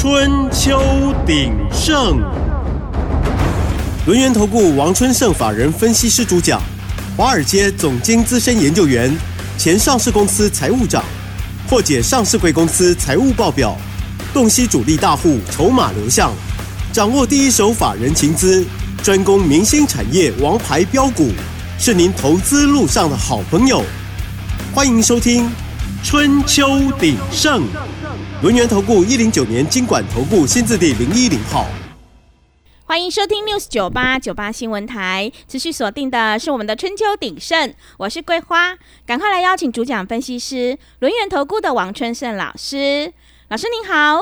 春秋鼎盛，轮源投顾王春盛法人分析师主讲，华尔街总经资深研究员，前上市公司财务长，破解上市贵公司财务报表，洞悉主力大户筹码流向，掌握第一手法人情资，专攻明星产业王牌标股，是您投资路上的好朋友。欢迎收听《春秋鼎盛》。轮源投顾一零九年经管投顾新字第零一零号，欢迎收听 News 九八九八新闻台。持续锁定的是我们的春秋鼎盛，我是桂花，赶快来邀请主讲分析师轮源投顾的王春盛老师。老师您好，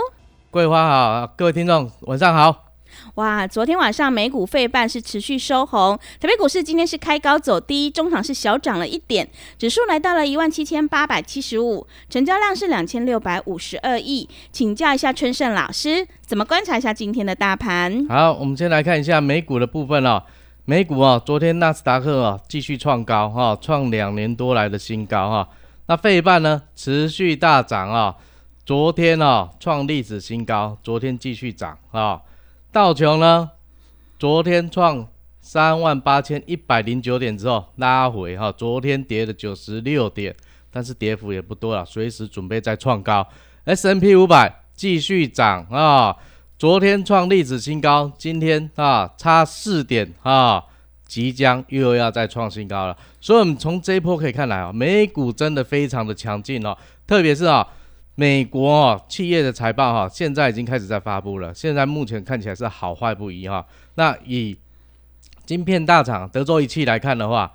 桂花好，各位听众晚上好。哇，昨天晚上美股费半是持续收红，台北股市今天是开高走低，中场是小涨了一点，指数来到了一万七千八百七十五，成交量是两千六百五十二亿。请教一下春盛老师，怎么观察一下今天的大盘？好，我们先来看一下美股的部分哦。美股啊，昨天纳斯达克啊继续创高哈，创两年多来的新高哈。那费半呢持续大涨啊，昨天啊创历史新高，昨天继续涨啊。道琼呢，昨天创三万八千一百零九点之后拉回哈，昨天跌了九十六点，但是跌幅也不多了，随时准备再创高。S N P 五百继续涨啊，昨天创历史新高，今天啊差四点啊，即将又要再创新高了。所以，我们从这一波可以看来啊，美股真的非常的强劲哦，特别是啊。美国企业的财报哈，现在已经开始在发布了。现在目前看起来是好坏不一哈。那以晶片大厂德州仪器来看的话，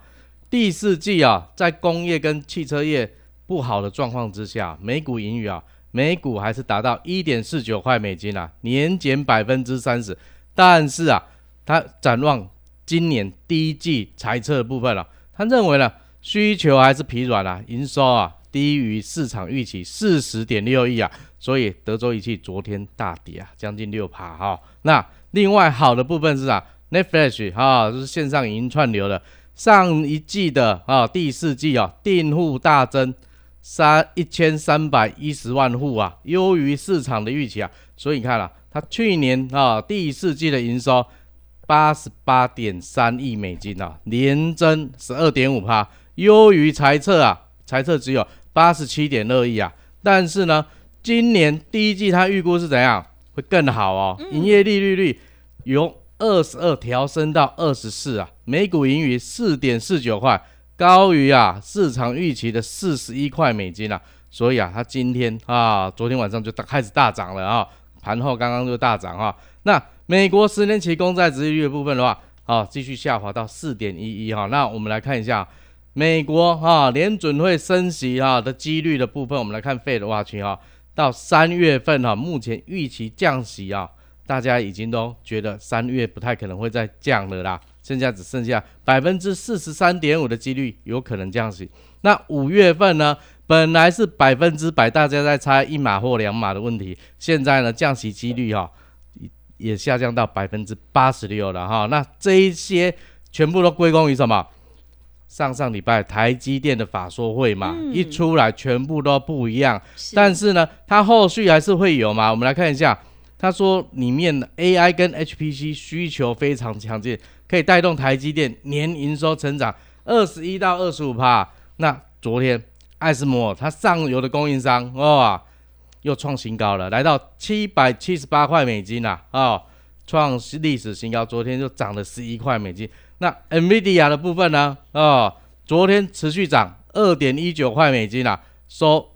第四季啊，在工业跟汽车业不好的状况之下，每股盈余啊，每股还是达到一点四九块美金啊，年减百分之三十。但是啊，他展望今年第一季财测的部分了，他认为呢，需求还是疲软啊，营收啊。低于市场预期四十点六亿啊，所以德州仪器昨天大跌啊，将近六趴哈。那另外好的部分是啊，Netflix 哈，就是线上影音串流的，上一季的啊第四季啊订户大增三一千三百一十万户啊，优于市场的预期啊，所以你看了它去年啊第四季的营收八十八点三亿美金啊，年增十二点五趴，优于财测啊，财测只有。八十七点二亿啊，但是呢，今年第一季它预估是怎样？会更好哦。营业利率率由二十二调升到二十四啊，每股盈余四点四九块，高于啊市场预期的四十一块美金啊。所以啊，它今天啊，昨天晚上就大开始大涨了啊，盘后刚刚就大涨啊。那美国十年期公债殖利率的部分的话，啊，继续下滑到四点一一哈。那我们来看一下。美国哈联准会升息哈的几率的部分，我们来看费的话群哈，到三月份哈，目前预期降息啊，大家已经都觉得三月不太可能会再降了啦，现在只剩下百分之四十三点五的几率有可能降息。那五月份呢，本来是百分之百，大家在猜一码或两码的问题，现在呢降息几率哈也下降到百分之八十六了哈。那这一些全部都归功于什么？上上礼拜台积电的法说会嘛，一出来全部都不一样。但是呢，它后续还是会有嘛。我们来看一下，他说里面的 AI 跟 HPC 需求非常强劲，可以带动台积电年营收成长二十一到二十五帕。那昨天艾斯摩它上游的供应商哇，又创新高了，来到七百七十八块美金呐，哦，创历史新高。昨天就涨了十一块美金。那 NVIDIA 的部分呢？啊，昨天持续涨二点一九块美金啊，收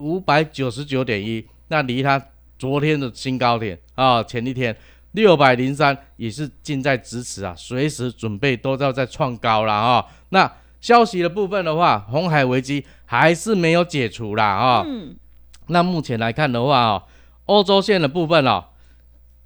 五百九十九点一，那离它昨天的新高点啊，前一天六百零三也是近在咫尺啊，随时准备都要再创高了啊。那消息的部分的话，红海危机还是没有解除啦啊。嗯。那目前来看的话哦，欧洲线的部分哦，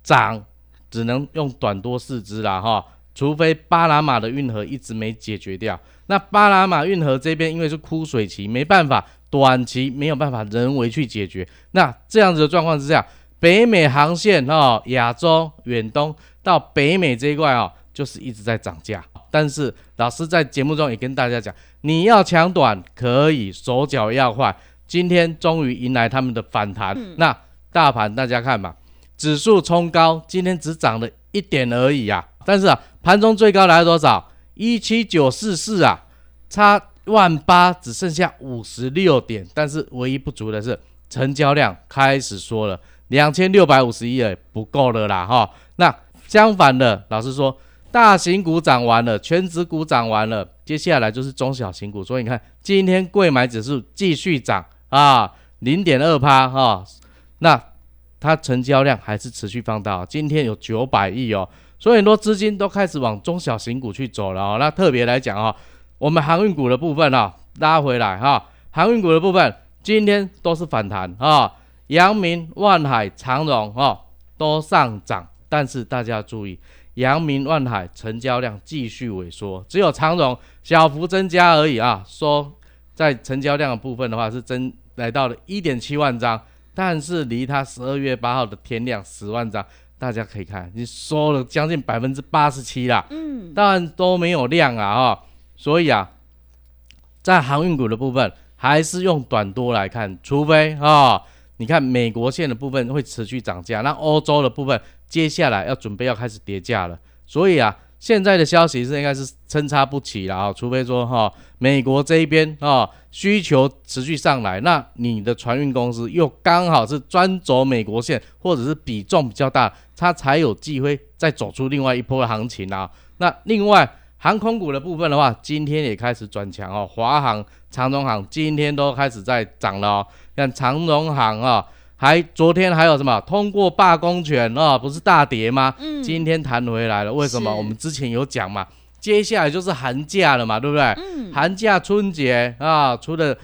涨只能用短多四只啦哈。除非巴拿马的运河一直没解决掉，那巴拿马运河这边因为是枯水期，没办法，短期没有办法人为去解决。那这样子的状况之下，北美航线哦，亚洲、远东到北美这一块哦，就是一直在涨价。但是老师在节目中也跟大家讲，你要抢短可以，手脚要快。今天终于迎来他们的反弹。那大盘大家看吧，指数冲高，今天只涨了一点而已啊。但是啊，盘中最高来了多少？一七九四四啊，差万八，只剩下五十六点。但是唯一不足的是，成交量开始缩了，两千六百五十亿也不够了啦哈。那相反的，老实说，大型股涨完了，全指股涨完了，接下来就是中小型股。所以你看，今天贵买指数继续涨啊，零点二趴哈。那它成交量还是持续放大，今天有九百亿哦。所以很多资金都开始往中小型股去走了哦。那特别来讲哦，我们航运股的部分啊，拉回来哈，航运股的部分今天都是反弹啊，阳明、万海、长荣哦都上涨，但是大家注意，阳明、万海成交量继续萎缩，只有长荣小幅增加而已啊。说在成交量的部分的话，是增来到了一点七万张，但是离它十二月八号的天量十万张。大家可以看，你收了将近百分之八十七啦，嗯，当然都没有量啊，哈，所以啊，在航运股的部分，还是用短多来看，除非啊，你看美国线的部分会持续涨价，那欧洲的部分接下来要准备要开始跌价了，所以啊。现在的消息是应该是参差不齐了啊，除非说哈美国这一边啊需求持续上来，那你的船运公司又刚好是专走美国线，或者是比重比较大，它才有机会再走出另外一波行情啊。那另外航空股的部分的话，今天也开始转强哦，华航、长荣航今天都开始在涨了哦，像长荣航啊。还昨天还有什么通过罢工权啊？不是大跌吗？嗯，今天弹回来了。为什么？我们之前有讲嘛，接下来就是寒假了嘛，对不对？嗯，寒假春节啊，除了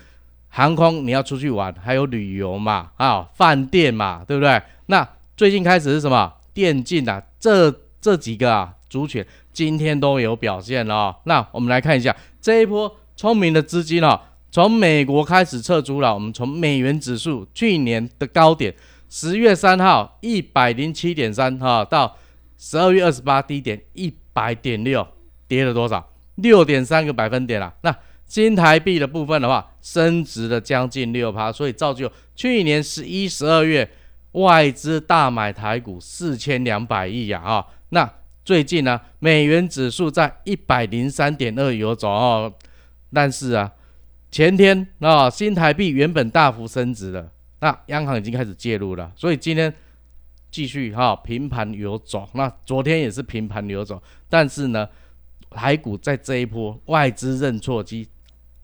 航空你要出去玩，还有旅游嘛，啊，饭店嘛，对不对？那最近开始是什么？电竞啊，这这几个啊族群今天都有表现了。那我们来看一下这一波聪明的资金哦。从美国开始撤出了，我们从美元指数去年的高点十月三号一百零七点三哈，到十二月二十八低点一百点六，跌了多少？六点三个百分点了。那新台币的部分的话，升值了将近六趴，所以造就去年十一、十二月外资大买台股四千两百亿呀啊。那最近呢，美元指数在一百零三点二游走哦，但是啊。前天啊，新台币原本大幅升值了，那央行已经开始介入了，所以今天继续哈平盘游走。那昨天也是平盘游走，但是呢，台股在这一波外资认错机、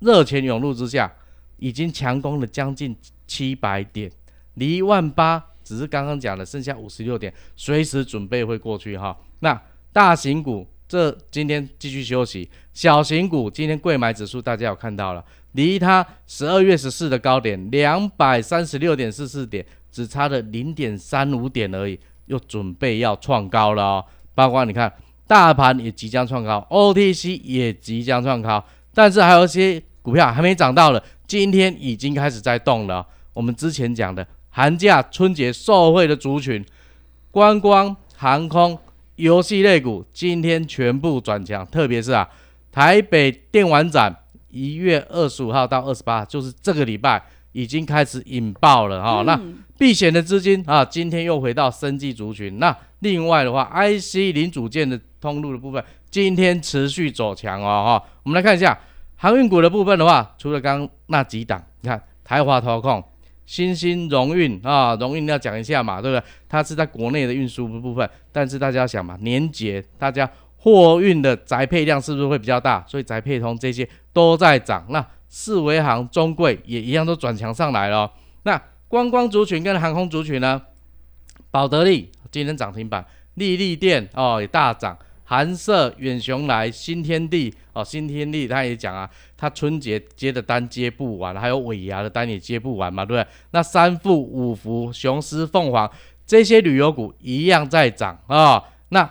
热钱涌入之下，已经强攻了将近七百点，离万八只是刚刚讲的剩下五十六点，随时准备会过去哈。那大型股这今天继续休息，小型股今天贵买指数大家有看到了。离它十二月十四的高点两百三十六点四四点，只差了零点三五点而已，又准备要创高了哦。包括你看，大盘也即将创高，OTC 也即将创高，但是还有一些股票还没涨到了，今天已经开始在动了。我们之前讲的寒假春节受惠的族群，观光、航空、游戏类股，今天全部转强，特别是啊，台北电玩展。一月二十五号到二十八，就是这个礼拜已经开始引爆了哈。那避险的资金啊，今天又回到生技族群。那另外的话，IC 零组件的通路的部分，今天持续走强哦哈。我们来看一下航运股的部分的话，除了刚那几档，你看台华投控、新兴荣运啊，荣运要讲一下嘛，对不对？它是在国内的运输部分，但是大家想嘛，年节大家。货运的宅配量是不是会比较大？所以宅配通这些都在涨。那四维行、中贵也一样都转强上来了。那观光族群跟航空族群呢？宝德利今天涨停板，利利店哦也大涨，韩舍、远雄来、新天地哦，新天地他也讲啊，他春节接的单接不完，还有尾牙的单也接不完嘛，对不对？那三富、五福、雄狮、凤凰这些旅游股一样在涨啊。那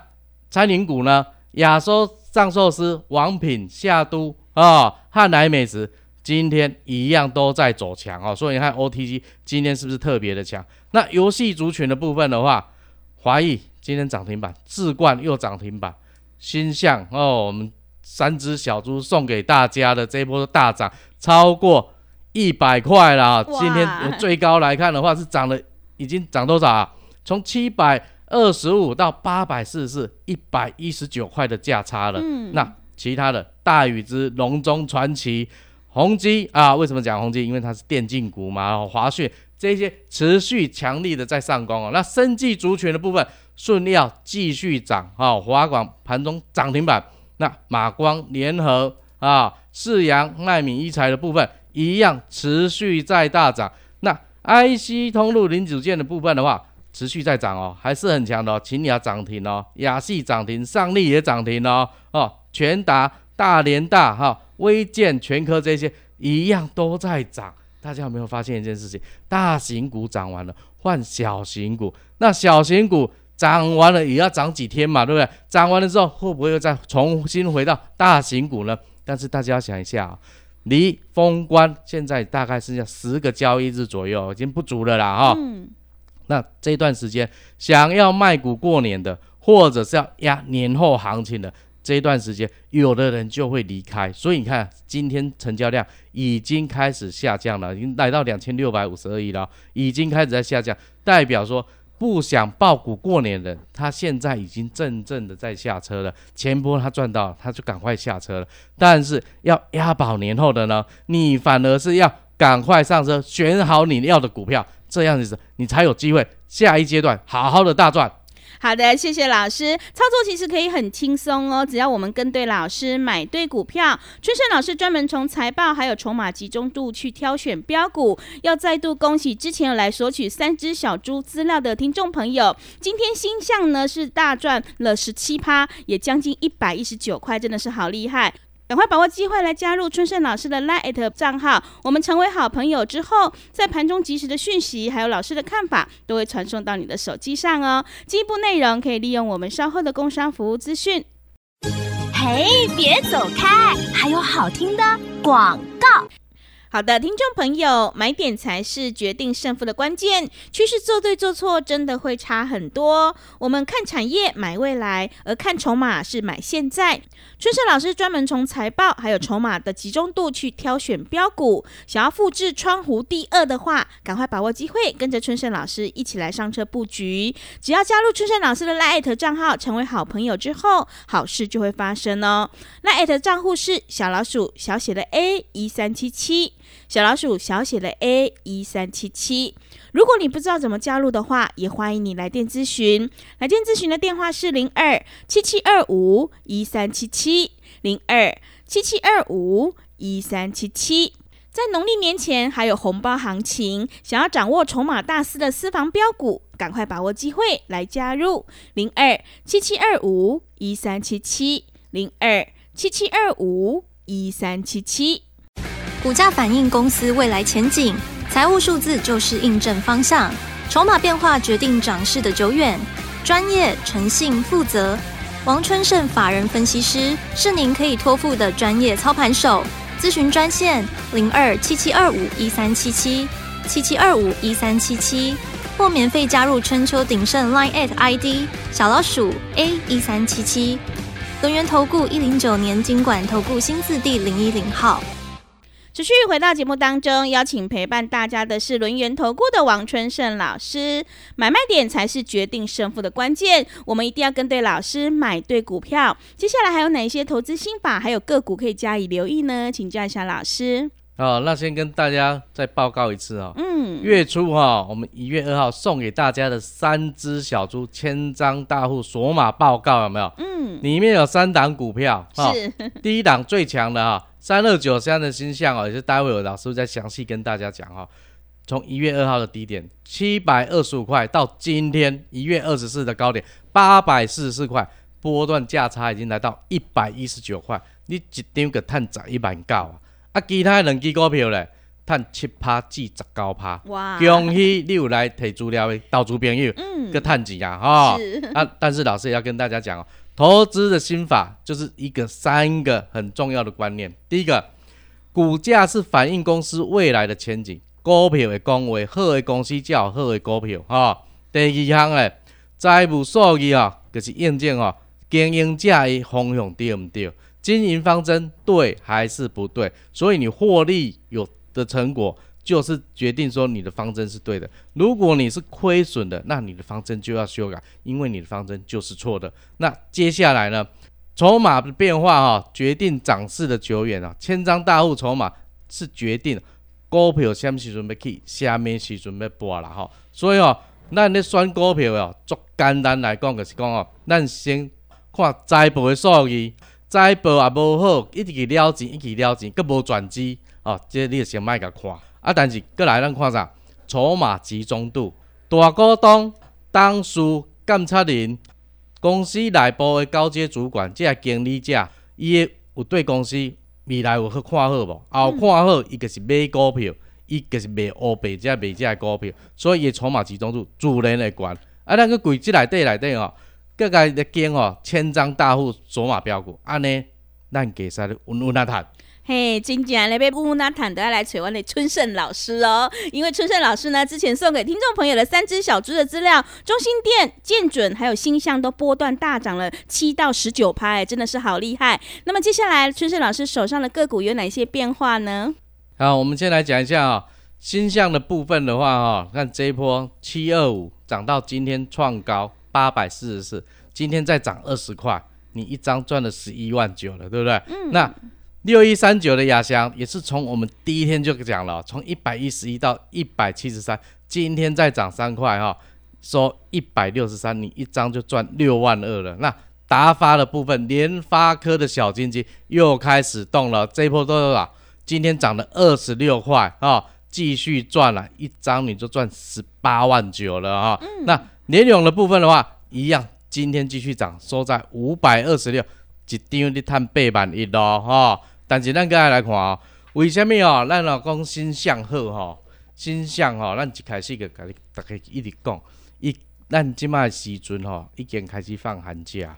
餐饮股呢？亚洲藏寿司、王品、夏都啊、汉来美食，今天一样都在走强哦。所以你看 OTG 今天是不是特别的强？那游戏族群的部分的话，华谊今天涨停板，智冠又涨停板，新象哦，我们三只小猪送给大家的这一波大涨，超过一百块了。今天有最高来看的话，是涨了，已经涨多少啊？从七百二十五到八百四十四，一百一十九块的价差了。嗯那其他的大禹之、龙中传奇、宏基啊，为什么讲宏基？因为它是电竞股嘛，然后华讯这些持续强力的在上攻哦。那生技族群的部分，顺利要继续涨啊，华广盘中涨停板。那马光联合啊、世阳、奈米一材的部分一样持续在大涨。那 IC 通路零组件的部分的话，持续在涨哦，还是很强的哦。秦雅涨停哦，亚细涨停，上力也涨停哦，哦，全达、大连大、哈、微健、全科这些一样都在涨。大家有没有发现一件事情？大型股涨完了，换小型股，那小型股涨完了也要涨几天嘛，对不对？涨完了之后，会不会又再重新回到大型股呢？但是大家要想一下啊、离封关现在大概剩下十个交易日左右，已经不足了啦哈、那这段时间想要卖股过年的，或者是要压年后行情的这一段时间，有的人就会离开。所以你看，今天成交量已经开始下降了，已经来到两千六百五十二亿了，已经开始在下降，代表说不想爆股过年的，他现在已经真正的在下车了。前波他赚到了，他就赶快下车了。但是要押宝年后的呢，你反而是要赶快上车，选好你要的股票，这样子你才有机会下一阶段好好的大赚。好的，谢谢老师。操作其实可以很轻松哦，只要我们跟对老师，买对股票。春盛老师专门从财报还有筹码集中度去挑选标股。要再度恭喜之前有来索取三只小猪资料的听众朋友，今天星象呢是大赚了十七趴，也将近一百一十九块，真的是好厉害。赶快把握机会来加入春盛老师的 Line 账号，我们成为好朋友之后，在盘中及时的讯息还有老师的看法，都会传送到你的手机上哦。进一步内容可以利用我们稍后的工商服务资讯。嘿，别走开，还有好听的广告。好的，听众朋友，买点才是决定胜负的关键。趋势做对做错，真的会差很多。我们看产业买未来，而看筹码是买现在。春盛老师专门从财报还有筹码的集中度去挑选标股。想要复制窗户第二的话，赶快把握机会，跟着春盛老师一起来上车布局。只要加入春盛老师的 Lite 账号，成为好朋友之后，好事就会发生哦。Lite 账户是小老鼠小写的 A 一三七七。小老鼠小写的 A 一三七七。如果你不知道怎么加入的话，也欢迎你来电咨询。来电咨询的电话是零二七七二五一三七七零二七七二五一三七七。在农历年前还有红包行情，想要掌握筹码大师的私房标股，赶快把握机会来加入零二七七二五一三七七零二七七二五一三七七。股价反映公司未来前景，财务数字就是印证方向，筹码变化决定涨势的久远。专业、诚信、负责，王春盛法人分析师是您可以托付的专业操盘手。咨询专线零二七七二五一三七七七七二五一三七七，或免费加入春秋鼎盛 Line at ID 小老鼠 A 一三七七。轮源投顾一零九年经管投顾新字第零一零号。持续回到节目当中，邀请陪伴大家的是轮圆投顾的王春盛老师。买卖点才是决定胜负的关键，我们一定要跟对老师，买对股票。接下来还有哪些投资心法，还有个股可以加以留意呢？请教一下老师。哦，那先跟大家再报告一次哦。嗯，月初哈、我们一月二号送给大家的三只小猪千张大户索码报告有没有？嗯，里面有三档股票，哈、是，第一档最强的哈，三二九三的星象哦，也是待会有老师会再详细跟大家讲哈。从一月二号的低点七百二十五块到今天一月二十四的高点八百四十四块，波段价差已经来到一百一十九块，你一张个探涨一万九啊！啊，其他的两支股票咧，趁七趴至十九趴。哇，恭喜你有来提资料的投资朋友，嗯个趁钱啊哈！是，啊，但是老师也要跟大家讲哦，投资的心法就是一个三个很重要的观念。第一个，股价是反映公司未来的前景，股票的讲话，好的公司才有好的股票哈、第二项咧，财务数据啊，就是验证哦，经营者的方向对唔对，经营方针对还是不对，所以你获利有的成果。就是决定说你的方针是对的。如果你是亏损的，那你的方针就要修改，因为你的方针就是错的。那接下来呢，筹码的变化哈，决定涨势的久远啊。千张大户筹码是决定股票什么时阵要去，下面时阵要播了哈。所以哦，那你选股票哦，足简单来讲就是讲哦，咱先看财报的数据，财报也无好，一直去了钱，一直了钱，佫无转机哦，这你先莫甲看。啊，但是过来咱看啥？筹码集中度，大股东、董事、监察人、公司内部的高阶主管、即个经理者，伊有对公司未来有好看好无？有看好，伊就是买股票，伊就是卖乌白只卖只股票，所以伊筹码集中度自然会悬。啊，咱个柜即内底内底吼，各个咧拣吼千张大户卓玛标股，安尼咱给使咧稳稳啊赚。嘿，今天来被乌那坦都要来找我的春盛老师哦，因为春盛老师呢，之前送给听众朋友的三只小猪的资料，中心店、建准还有星象都波段大涨了七到十九拍，真的是好厉害。那么接下来春盛老师手上的个股有哪些变化呢？好，我们先来讲一下啊，星象的部分的话哈，看这一波七二五涨到今天创高八百四十四，今天再涨二十块，你一张赚了十一万九了，对不对？嗯。那六一三九的雅翔也是从我们第一天就讲了，从一百一十一到一百七十三，今天再涨三块哈，说一百六十三，你一张就赚六万二了。那达发的部分，联发科的小金鸡又开始动了，这波多少？今天涨了二十六块啊，继续赚了一张你就赚十八万九了啊。那联永的部分的话，一样，今天继续涨，收在五百二十六，一张你赚八万一咯哈。但是咱再来看哦，为什么哦？咱老公心向好吼，心向吼，咱一开始就跟你大家一直讲，一咱即卖时阵吼，已经开始放寒假，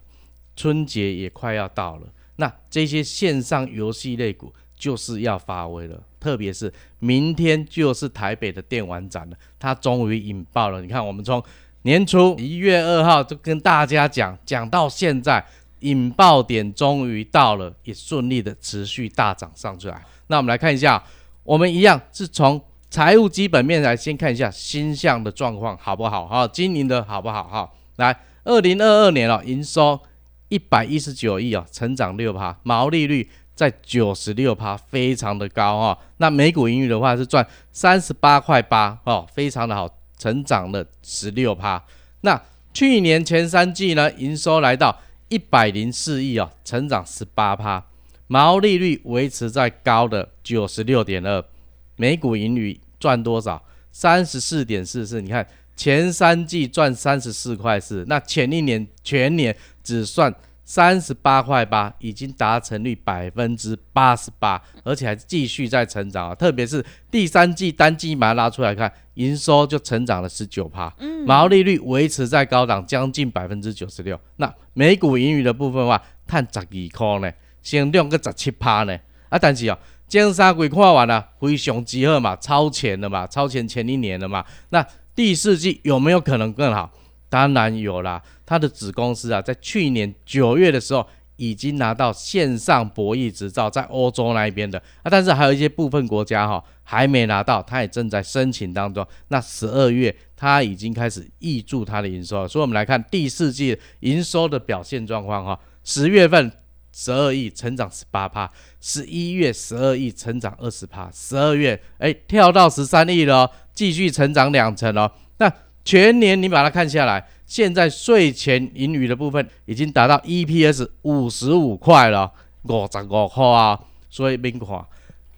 春节也快要到了。那这些线上游戏类股就是要发威了，特别是明天就是台北的电玩展了，它终于引爆了。你看，我们从年初一月二号就跟大家讲，讲到现在。引爆点终于到了，也顺利的持续大涨上去来。那我们来看一下，我们一样是从财务基本面来先看一下新向的状况好不好？哈，经营的好不好？哈，来，二零二二年哦，营收一百一十九亿哦，成长六趴，毛利率在九十六趴，非常的高哈。那每股盈余的话是赚三十八块八哦，非常的好，成长了十六趴。那去年前三季呢，营收来到。一百零四亿哦，成长十八趴，毛利率维持在高的九十六点二，每股盈余赚多少？三十四点四四。你看前三季赚三十四块四，那前一年全年只算三十八块八，已经达成率百分之八十八，而且还继续在成长啊！特别是第三季单季把它拉出来看。营收就成长了十九趴，毛利率维持在高档，将近百分之九十六。那每股盈余的部分的话，探十二块呢，先量个十七趴呢。啊，但是哦，江三鬼看完了，非常之好嘛，超前了嘛，超前前一年了嘛。那第四季有没有可能更好？当然有啦。他的子公司啊，在去年九月的时候。已经拿到线上博弈执照，在欧洲那一边的啊，但是还有一些部分国家哈还没拿到，他也正在申请当中。那十二月他已经开始挹注他的营收了，所以我们来看第四季营收的表现状况哈。十月份十二亿，成长十八趴；十一月十二亿，成长二十趴；十二月哎跳到十三亿了，继续成长两成哦。那全年你把它看下来。现在税前盈余的部分已经达到 EPS 五十五块了，五十五块啊！所以免看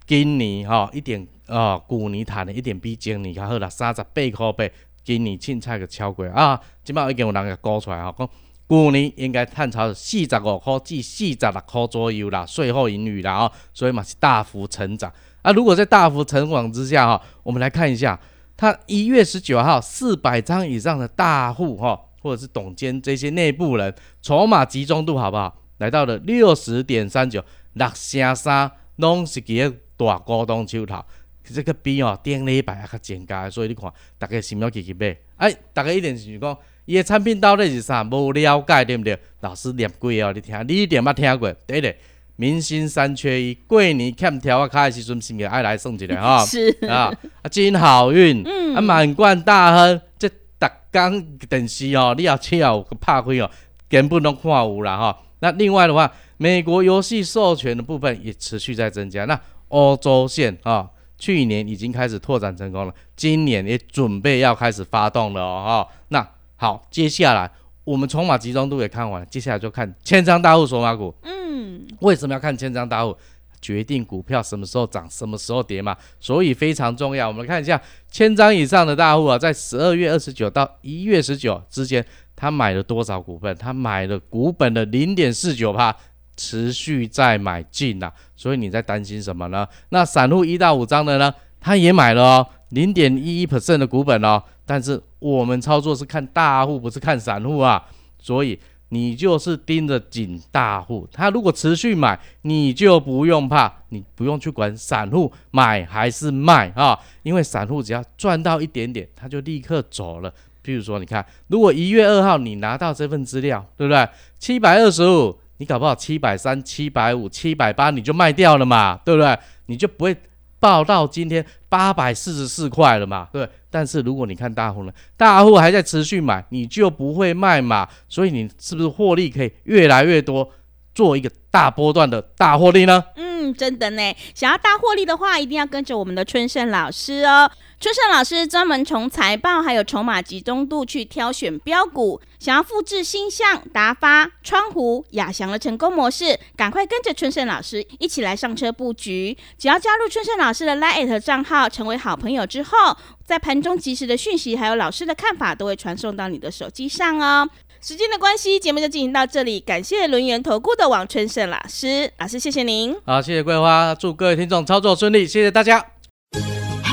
今年哈一点啊，去年谈的一点比今年较好啦，三十八块八，今年凊彩个超过啊！即摆已经有人个估出来哈，讲去年应该探超四十五块至四十六块左右啦，税后盈余啦啊，所以嘛是大幅成长啊！如果在大幅成长之下哈，我们来看一下。他一月十九号，四百张以上的大户哈，或者是董监这些内部人，筹码集中度好不好？来到了六十点三九，六成三拢是几个大股东手头，这个比哦顶礼拜还较增加，所以你看，大家是要积极买。哎，大家一定是讲，伊的产品到底是啥？无了解对不对？老师念几哦，你听，你一定捌听过。第一个，明星三缺一，过年欠条啊卡的时阵，是不是爱来送一个 哈？是啊，啊真好运，嗯啊满贯大亨，这逐工电视哦，你要笑拍开哦，根本都看有啦哈。那另外的话，美国游戏授权的部分也持续在增加。那欧洲线啊，去年已经开始拓展成功了，今年也准备要开始发动了哦哈。那好，接下来我们筹码集中度也看完了，接下来就看千张大户筹码股。嗯，为什么要看千张大户？决定股票什么时候涨，什么时候跌嘛，所以非常重要。我们看一下千张以上的大户啊，在十二月二十九到一月十九之间，他买了多少股份？他买了股本的零点四九帕，持续在买进呐、所以你在担心什么呢？那散户一到五张的呢，他也买了哦，零点一一 percent 的股本哦。但是我们操作是看大户，不是看散户啊，所以你就是盯着紧大户，他如果持续买，你就不用怕，你不用去管散户买还是卖啊，因为散户只要赚到一点点，他就立刻走了。譬如说，你看，如果一月二号你拿到这份资料，对不对？七百二十五，你搞不好七百三、七百五、七百八你就卖掉了嘛，对不对？你就不会报到今天八百四十四块了嘛，对。但是如果你看大户呢，大户还在持续买，你就不会卖嘛，所以你是不是获利可以越来越多，做一个大波段的大获利呢？嗯，真的呢。想要大获利的话，一定要跟着我们的春盛老师哦。春盛老师专门从财报还有筹码集中度去挑选标股。想要复制星象、达发、川湖、亚翔的成功模式，赶快跟着春盛老师一起来上车布局。只要加入春盛老师的 Line 账号，成为好朋友之后，在盘中及时的讯息还有老师的看法，都会传送到你的手机上哦。时间的关系，节目就进行到这里。感谢轮圆投顾的王春盛老师，老师谢谢您。好，谢谢桂花，祝各位听众操作顺利，谢谢大家。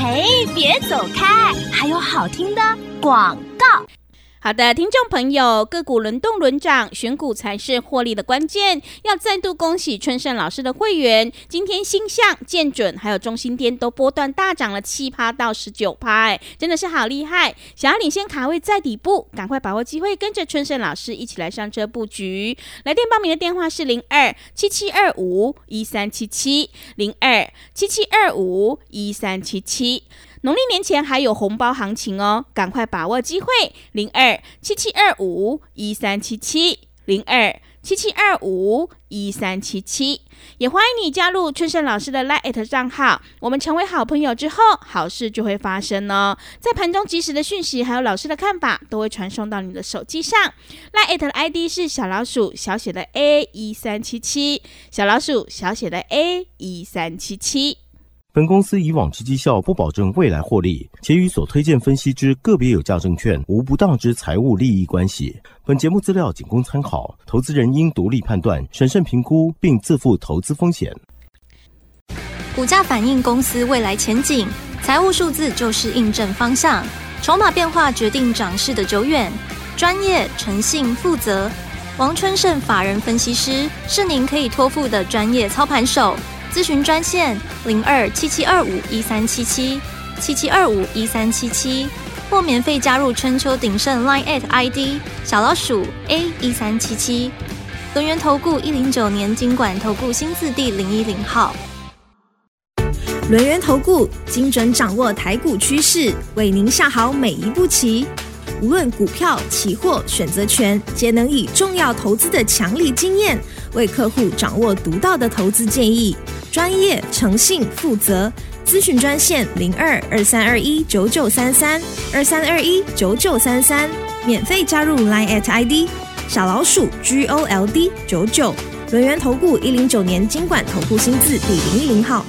哎，别走开，还有好听的广。好的，听众朋友，个股轮动轮涨，选股才是获利的关键。要再度恭喜春盛老师的会员，今天星象、建准还有中心店都波段大涨了七趴到十九趴，真的是好厉害！想要领先卡位在底部，赶快把握机会，跟着春盛老师一起来上车布局。来电报名的电话是零二七七二五一三七七零二七七二五一三七七。农历年前还有红包行情哦，赶快把握机会！零二七七二五一三七七零二七七二五一三七七，也欢迎你加入春盛老师的 Lite 账号。我们成为好朋友之后，好事就会发生哦。在盘中及时的讯息，还有老师的看法，都会传送到你的手机上。Lite 的 ID 是小老鼠小写的 A 一三七七，小老鼠小写的 A 一三七七。本公司以往之绩效不保证未来获利，且与所推荐分析之个别有价证券无不当之财务利益关系。本节目资料仅供参考，投资人应独立判断、审慎评估，并自负投资风险。股价反映公司未来前景，财务数字就是印证方向，筹码变化决定涨势的久远。专业、诚信、负责，王春盛法人分析师是您可以托付的专业操盘手。咨询专线零二七七二五一三七七七七二五一三七七，或免费加入春秋鼎盛 Line at ID 小老鼠 A 一三七七。轮源投顾一零九年经管投顾新字第零一零号。轮源投顾精准掌握台股趋势，为您下好每一步棋。无论股票、期货、选择权，皆能以重要投资的强力经验，为客户掌握独到的投资建议。专业、诚信、负责，咨询专线零二二三二一九九三三二三二一九九三三，免费加入 Line at ID 小老鼠 G O L D 九九。轮源投顾一零九年经管投顾新字第零一零号。